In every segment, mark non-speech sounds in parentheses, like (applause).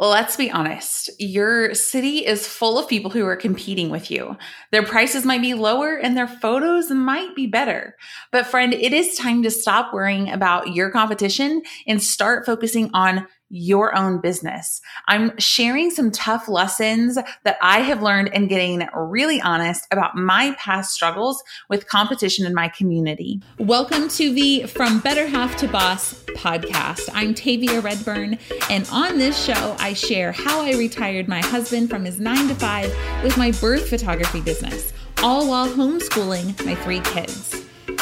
Let's be honest. Your city is full of people who are competing with you. Their prices might be lower and their photos might be better. But friend, it is time to stop worrying about your competition and start focusing on your own business. I'm sharing some tough lessons that I have learned and getting really honest about my past struggles with competition in my community. Welcome to the From Better Half to Boss podcast. I'm Tavia Redburn, and on this show, I share how I retired my husband from his nine to five with my birth photography business, all while homeschooling my three kids.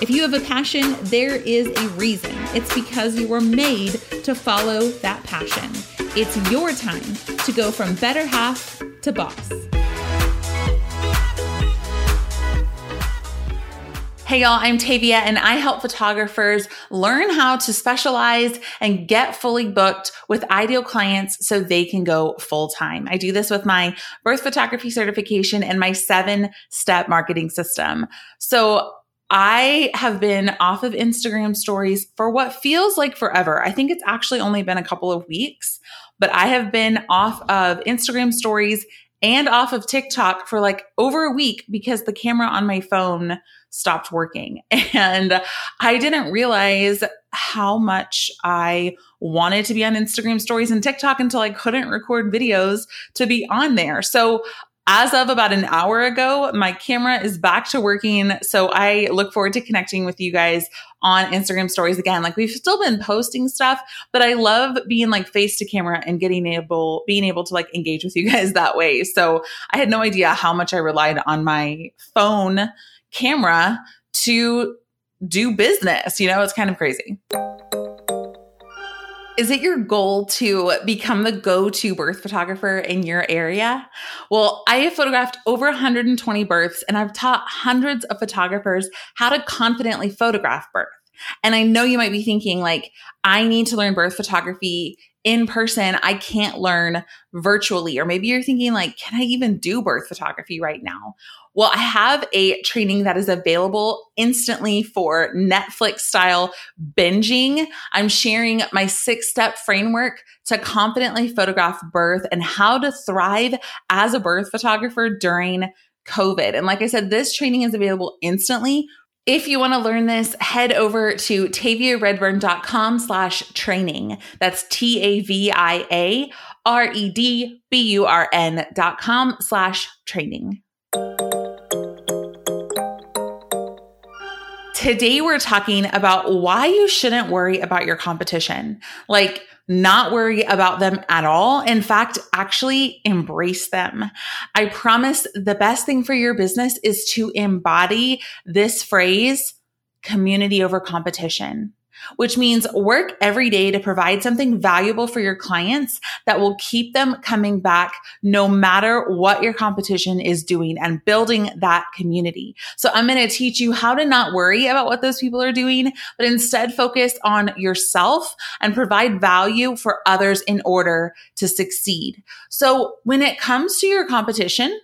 If you have a passion, there is a reason. It's because you were made to follow that passion. It's your time to go from better half to boss. Hey y'all, I'm Tavia and I help photographers learn how to specialize and get fully booked with ideal clients so they can go full time. I do this with my birth photography certification and my seven step marketing system. So I have been off of Instagram stories for what feels like forever. I think it's actually only been a couple of weeks, but I have been off of Instagram stories and off of TikTok for like over a week because the camera on my phone stopped working. (laughs) And I didn't realize how much I wanted to be on Instagram stories and TikTok until I couldn't record videos to be on there. So as of about an hour ago, my camera is back to working. So I look forward to connecting with you guys on Instagram stories again. Like we've still been posting stuff, but I love being like face to camera and getting able, being able to like engage with you guys (laughs) that way. So I had no idea how much I relied on my phone camera to do business. You know, it's kind of crazy. Is it your goal to become the go to birth photographer in your area? Well, I have photographed over 120 births and I've taught hundreds of photographers how to confidently photograph birth. And I know you might be thinking, like, I need to learn birth photography in person. I can't learn virtually. Or maybe you're thinking, like, can I even do birth photography right now? Well, I have a training that is available instantly for Netflix style binging. I'm sharing my six step framework to confidently photograph birth and how to thrive as a birth photographer during COVID. And like I said, this training is available instantly. If you want to learn this, head over to taviaredburn.com slash training. That's T-A-V-I-A R-E-D-B-U-R-N dot com slash training. Today, we're talking about why you shouldn't worry about your competition. Like, not worry about them at all. In fact, actually embrace them. I promise the best thing for your business is to embody this phrase community over competition which means work every day to provide something valuable for your clients that will keep them coming back no matter what your competition is doing and building that community. So I'm going to teach you how to not worry about what those people are doing, but instead focus on yourself and provide value for others in order to succeed. So when it comes to your competition,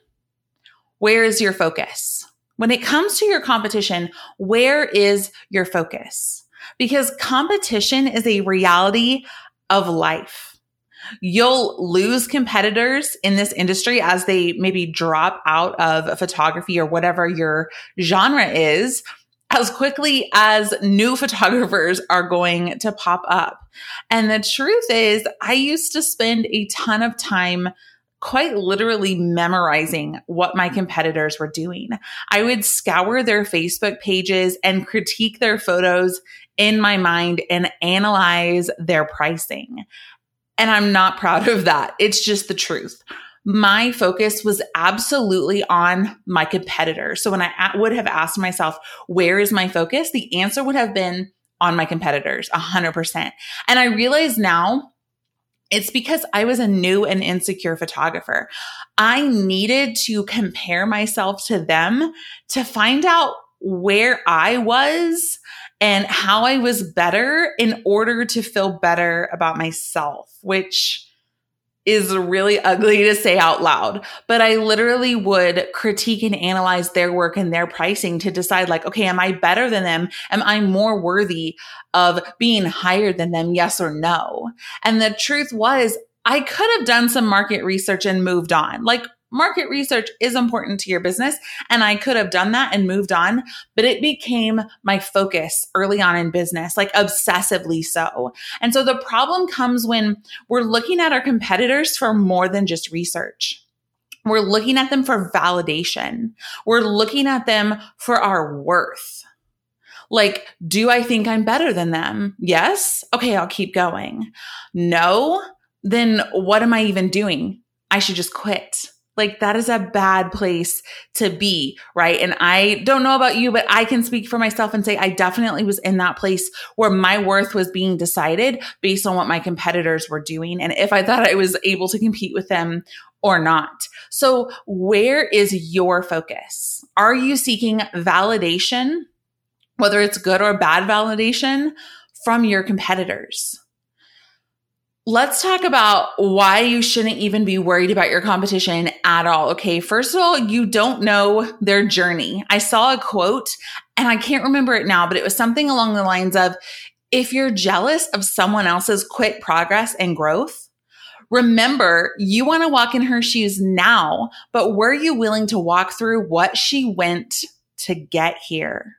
where is your focus? When it comes to your competition, where is your focus? Because competition is a reality of life. You'll lose competitors in this industry as they maybe drop out of photography or whatever your genre is as quickly as new (laughs) photographers are going to pop up. And the truth is, I used to spend a ton of time quite literally memorizing what my competitors were doing. I would scour their Facebook pages and critique their photos in my mind and analyze their pricing. And I'm not (laughs) proud of that. It's just the truth. My focus was absolutely on my competitors. So when I would have asked myself, where is my focus? The answer would have been on my competitors, 100%. And I realize now it's because I was a new and insecure photographer. I needed to compare myself to them to find out where I was and how I was better in order to feel better about myself, which is really ugly to say out loud, but I literally would critique and analyze their work and their pricing to decide like, okay, am I better than them? Am I more worthy of being higher than them? Yes or no? And the truth was I could have done some market research and moved on. Like market research is important to your business. And I could have done that and moved on, but it became my focus early on in business, like obsessively so. And so the problem comes when we're looking at our competitors for more than just research. We're looking at them for validation. We're looking at them for our worth. Like, do I think I'm better than them? Yes. Okay, I'll keep going. No. Then what am I even doing? I should just quit. Like that is a bad place to be, right? And I don't know about you, but I can speak for myself and say I definitely was in that place where my worth was being decided based on what my competitors were doing and if I thought I was able to compete with them or not. So where is your focus? Are you seeking validation, whether it's good or bad validation from your competitors? Let's talk about why you shouldn't even be worried about your competition at all. Okay. First of all, you don't know their journey. I saw a quote and I can't remember it now, but it was something along the lines of if you're jealous of someone else's quick progress and growth, remember you want to walk in her shoes now, but were you willing to walk through what she went to get here?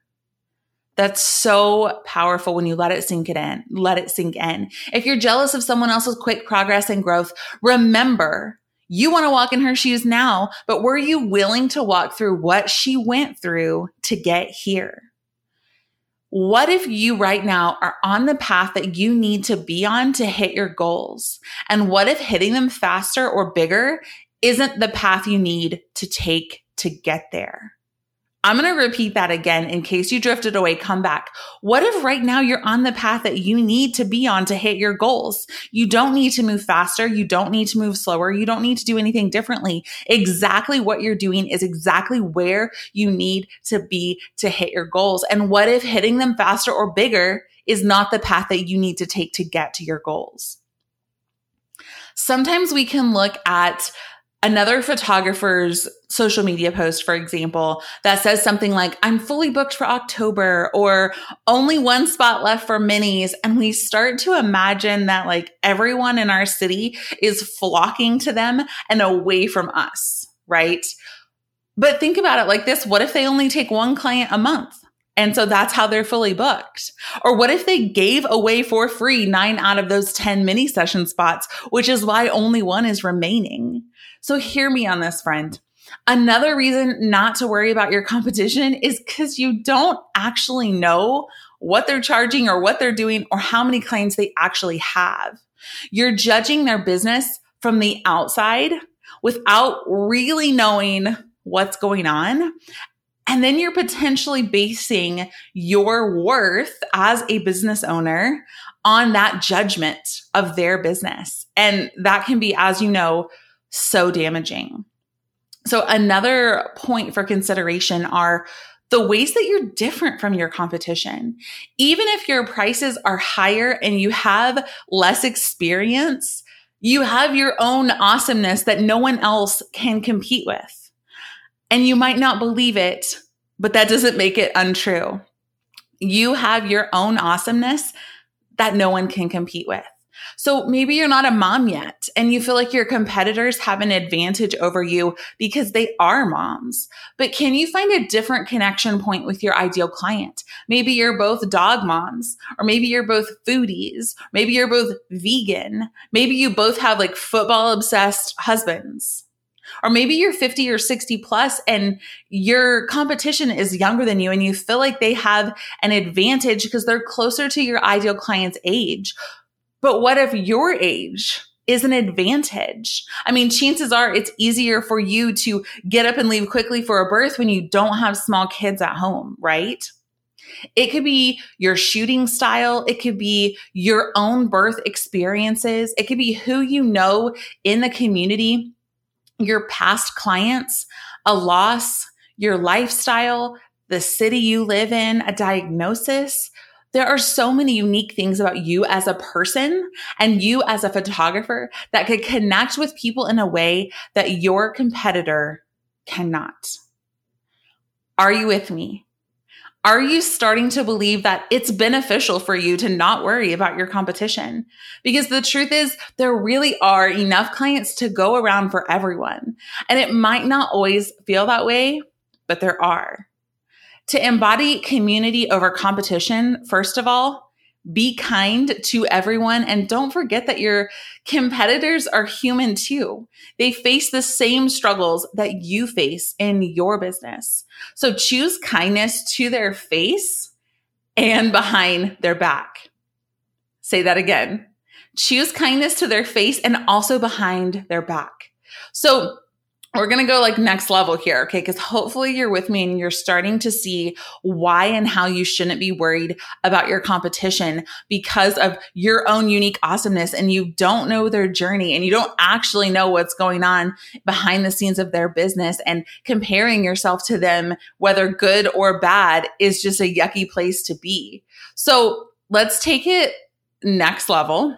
That's so powerful when you let it sink it in, let it sink in. If you're jealous of someone else's quick progress and growth, remember you want to walk in her shoes now, but were you willing to walk through what she went through to get here? What if you right now are on the path that you need to be on to hit your goals? And what if hitting them faster or bigger isn't the path you need to take to get there? I'm going to repeat that again in case you drifted away. Come back. What if right now you're on the path that you need to be on to hit your goals? You don't need to move faster. You don't need to move slower. You don't need to do anything differently. Exactly what you're doing is exactly where you need to be to hit your goals. And what if hitting them faster or bigger is not the path that you need to take to get to your goals? Sometimes we can look at another photographer's social media post, for example, that says something like, I'm fully booked for October or only one spot left for minis. And we start to imagine that like everyone in our city is flocking to them and away from us, right? But think about it like this. What if they only take one client a month? And so that's how they're fully booked. Or what if they gave away for free nine out of those 10 mini session spots, which is why only one is remaining? So hear me on this, friend. Another reason not to worry about your competition is because you don't actually know what they're charging or what they're doing or how many clients they actually have. You're judging their business from the outside without really knowing what's going on. And then you're potentially basing your worth as a business owner on that judgment of their business. And that can be, as you know, so damaging. So, another point for consideration are the ways that you're different from your competition. Even if your prices are higher and you have less experience, you have your own awesomeness that no one else can compete with. And you might not believe it, but that doesn't make it untrue. You have your own awesomeness that no one can compete with. So maybe you're not a mom yet and you feel like your competitors have an advantage over you because they are moms. But can you find a different connection point with your ideal client? Maybe you're both dog moms, or maybe you're both foodies, maybe you're both vegan, maybe you both have like football obsessed husbands. Or maybe you're 50 or 60 plus and your competition is younger than you and you feel like they have an advantage because they're closer to your ideal client's age. But what if your age is an advantage? I mean, chances are it's easier for you to get up and leave quickly for a birth when you don't have small kids at home, right? It could be your shooting style. It could be your own birth experiences. It could be who you know in the community, your past clients, a loss, your lifestyle, the city you live in, a diagnosis. There are so many unique things about you as a person and you as a photographer that could connect with people in a way that your competitor cannot. Are you with me? Are you starting to believe that it's beneficial for you to not worry about your competition? Because the truth is, there really are enough clients to go around for everyone. And it might not always feel that way, but there are. To embody community over competition, first of all, be kind to everyone and don't forget that your competitors are human too. They face the same struggles that you face in your business. So choose kindness to their face and behind their back. Say that again. Choose kindness to their face and also behind their back. So we're going to go like next level here. Okay. Cause hopefully you're with me and you're starting to see why and how you shouldn't be worried about your competition because of your own unique awesomeness and you don't know their journey and you don't actually know what's going on behind the scenes of their business and comparing yourself to them, whether good or bad is just a yucky place to be. So let's take it next level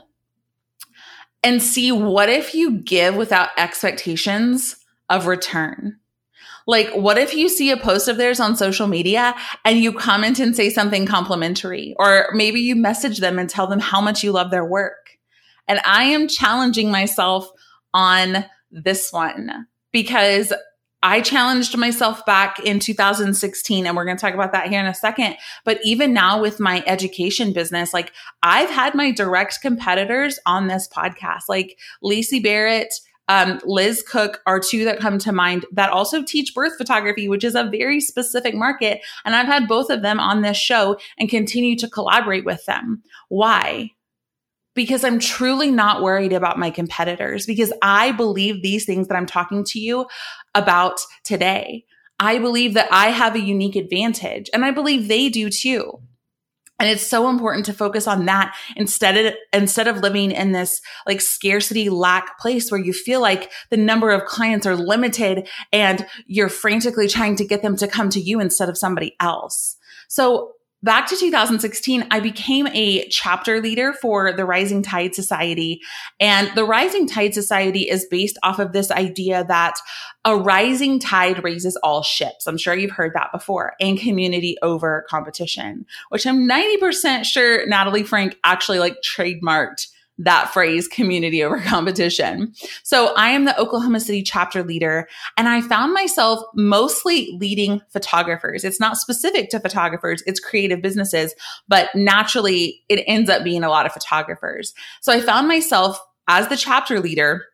and see what if you give without expectations of return. Like, what if you see a post of theirs on social media and you comment and say something complimentary? Or maybe you message them and tell them how much you love their work. And I am challenging myself on this one because I challenged myself back in 2016, and we're going to talk about that here in a second. But even now with my education business, like I've had my direct competitors on this podcast, like Lacey Barrett, um, Liz Cook are two that come to mind that also teach birth photography, which is a very specific market. And I've had both of them on this show and continue to collaborate with them. Why? Because I'm truly not worried about my competitors because I believe these things that I'm talking to you about today. I believe that I have a unique advantage and I believe they do too. And it's so important to focus on that instead of, instead of living in this like scarcity lack place where you feel like the number of clients are limited and you're frantically trying to get them to come to you instead of somebody else. So back to 2016, I became a chapter leader for the Rising Tide Society. And the Rising Tide Society is based off of this idea that a rising tide raises all ships. I'm sure you've heard that before and community over competition, which I'm 90% sure Natalie Franke actually like trademarked that phrase community over (laughs) competition. So I am the Oklahoma City chapter leader and I found myself mostly leading photographers. It's not specific to photographers, it's creative businesses, but naturally it ends up being a lot of photographers. So I found myself as the chapter leader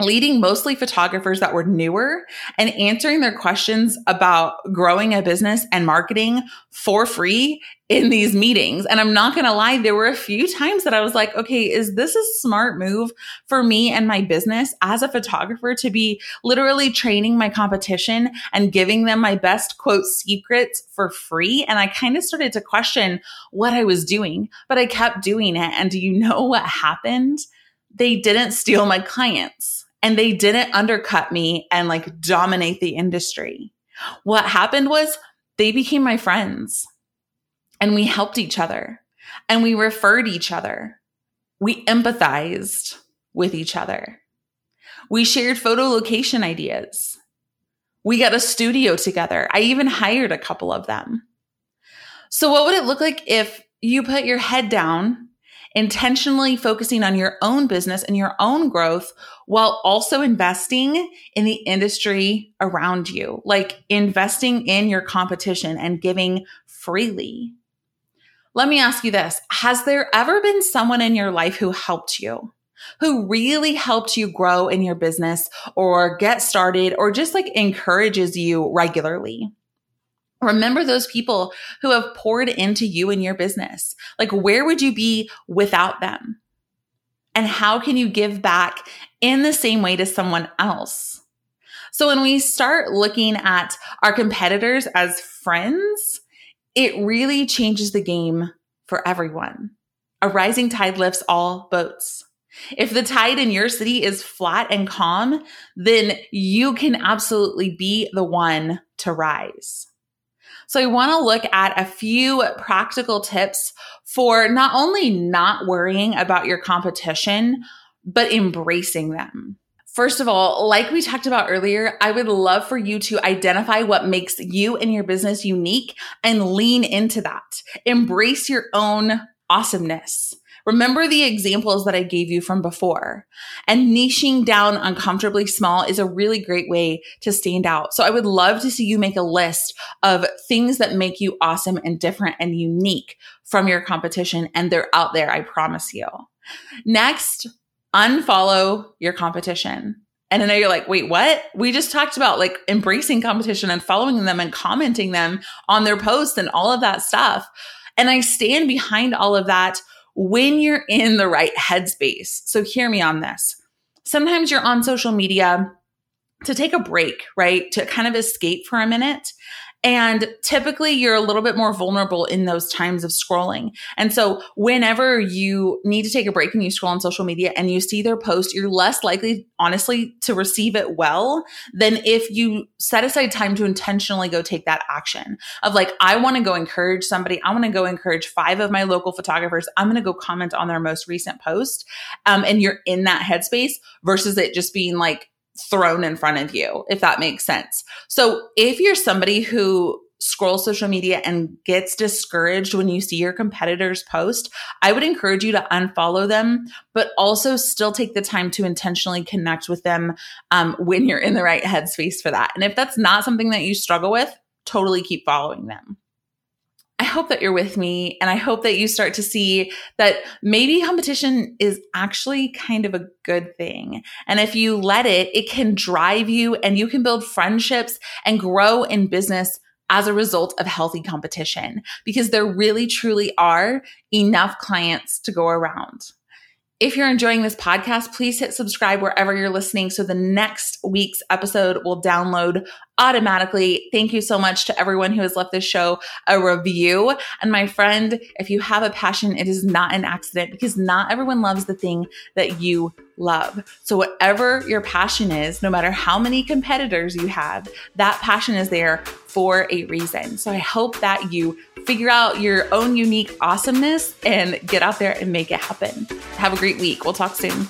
leading mostly photographers that were newer and answering their questions about growing a business and marketing for free in these meetings. And I'm not going to lie, there were a few times that I was like, okay, is this a smart move for me and my business as a photographer to be literally training my competition and giving them my best quote secrets for free? And I kind of started to question what I was doing, but I kept doing it. And do you know what happened? They didn't steal my clients and they didn't undercut me and like dominate the industry. What happened was they became my friends and we helped each other and we referred each other. We empathized with each other. We shared photo location ideas. We got a studio together. I even hired a couple of them. So, what would it look like if you put your head down intentionally focusing on your own business and your own growth while also investing in the industry around you, like investing in your competition and giving freely. Let me ask you this Has there ever been someone in your life who helped you? Who really helped you grow in your business or get started or just like encourages you regularly? Remember those people who have poured into you and your business. Like, where would you be without them? And how can you give back in the same way to someone else? So, when we start looking at our competitors as friends, it really changes the game for everyone. A rising tide lifts all boats. If the tide in your city is flat and calm, then you can absolutely be the one to rise. So I want to look at a few practical tips for not only not worrying about your competition, but embracing them. First of all, like we talked about earlier, I would love for you to identify what makes you and your business unique and lean into that. Embrace your own awesomeness. Remember the examples that I gave you from before. And niching down uncomfortably small is a really great way to stand out. So I would love to see you make a list of things that make you awesome and different and unique from your competition. And they're out there, I promise you. Next, unfollow your competition. And I know you're like, wait, what? We just talked about like embracing competition and following them and commenting them on their posts and all of that stuff. And I stand behind all of that when you're in the right headspace. So hear me on this. Sometimes you're on social media to take a break, right? To kind of escape for a minute. And typically you're a little bit more vulnerable in those times of scrolling. And so whenever you need to take a break and you scroll on social media and you see their post, you're less likely, honestly, to receive it well than if you set aside time to intentionally go take that action of like, I want to go encourage somebody. I want to go encourage five of my local photographers. I'm going to go comment on their most recent post. Um, and you're in that headspace versus it just being like, thrown in front of you, if that makes sense. So if you're somebody who scrolls social media and gets discouraged when you see your competitors post, I would encourage you to unfollow them, but also still take the time to intentionally connect with them um, when you're in the right headspace for that. And if that's not something that you struggle with, totally keep following them. I hope that you're with me and I hope that you start to see that maybe competition is actually kind of a good thing. And if you let it, it can drive you and you can build friendships and grow in business as a result of healthy competition because there really truly are enough clients to go around. If you're enjoying this podcast, please hit subscribe wherever you're listening so the next week's episode will download automatically. Thank you so much to everyone who has left this show a review. And my friend, if you have a passion, it is not an accident because not everyone loves the thing that you love. So, whatever your passion is, no matter how many competitors you have, that passion is there for a reason. So, I hope that you figure out your own unique awesomeness and get out there and make it happen. Have a great week. We'll talk soon.